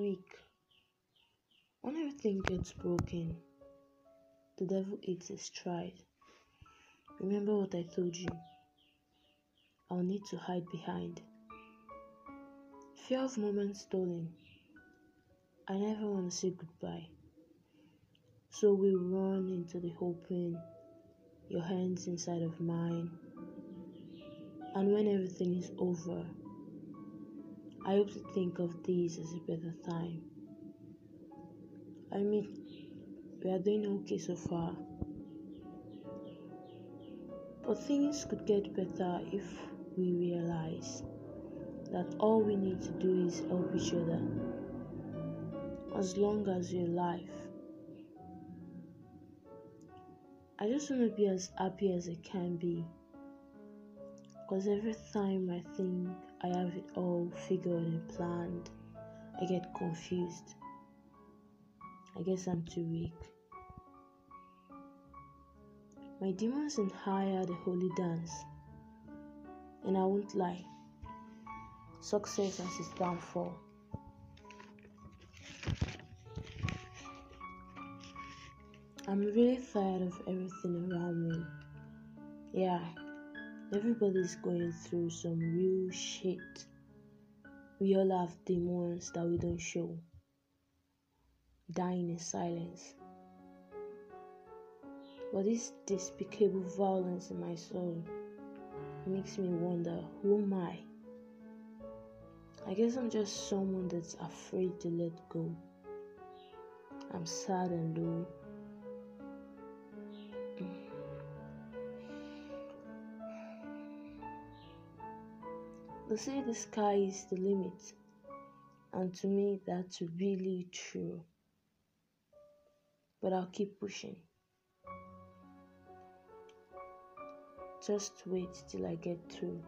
weak, when everything gets broken, the devil eats his stride. Remember what I told you? I'll need to hide behind. Fear of moments stolen. I never want to say goodbye. So we run into the open, your hands inside of mine. And when everything is over, I hope to think of this as a better time. I mean, we are doing okay so far. But things could get better if we realize that all we need to do is help each other. As long as you're alive. I just want to be as happy as I can be. Because every time I think I have it all figured and planned, I get confused. I guess I'm too weak. My demons and I had a holy dance, and I won't lie, success has its downfall. I'm really tired of everything around me. Yeah, everybody's going through some real shit. We all have demons that we don't show, dying in silence. But this despicable violence in my soul makes me wonder who am I? I guess I'm just someone that's afraid to let go. I'm sad and low. They say the sky is the limit, and to me, that's really true. But I'll keep pushing. Just wait till I get through.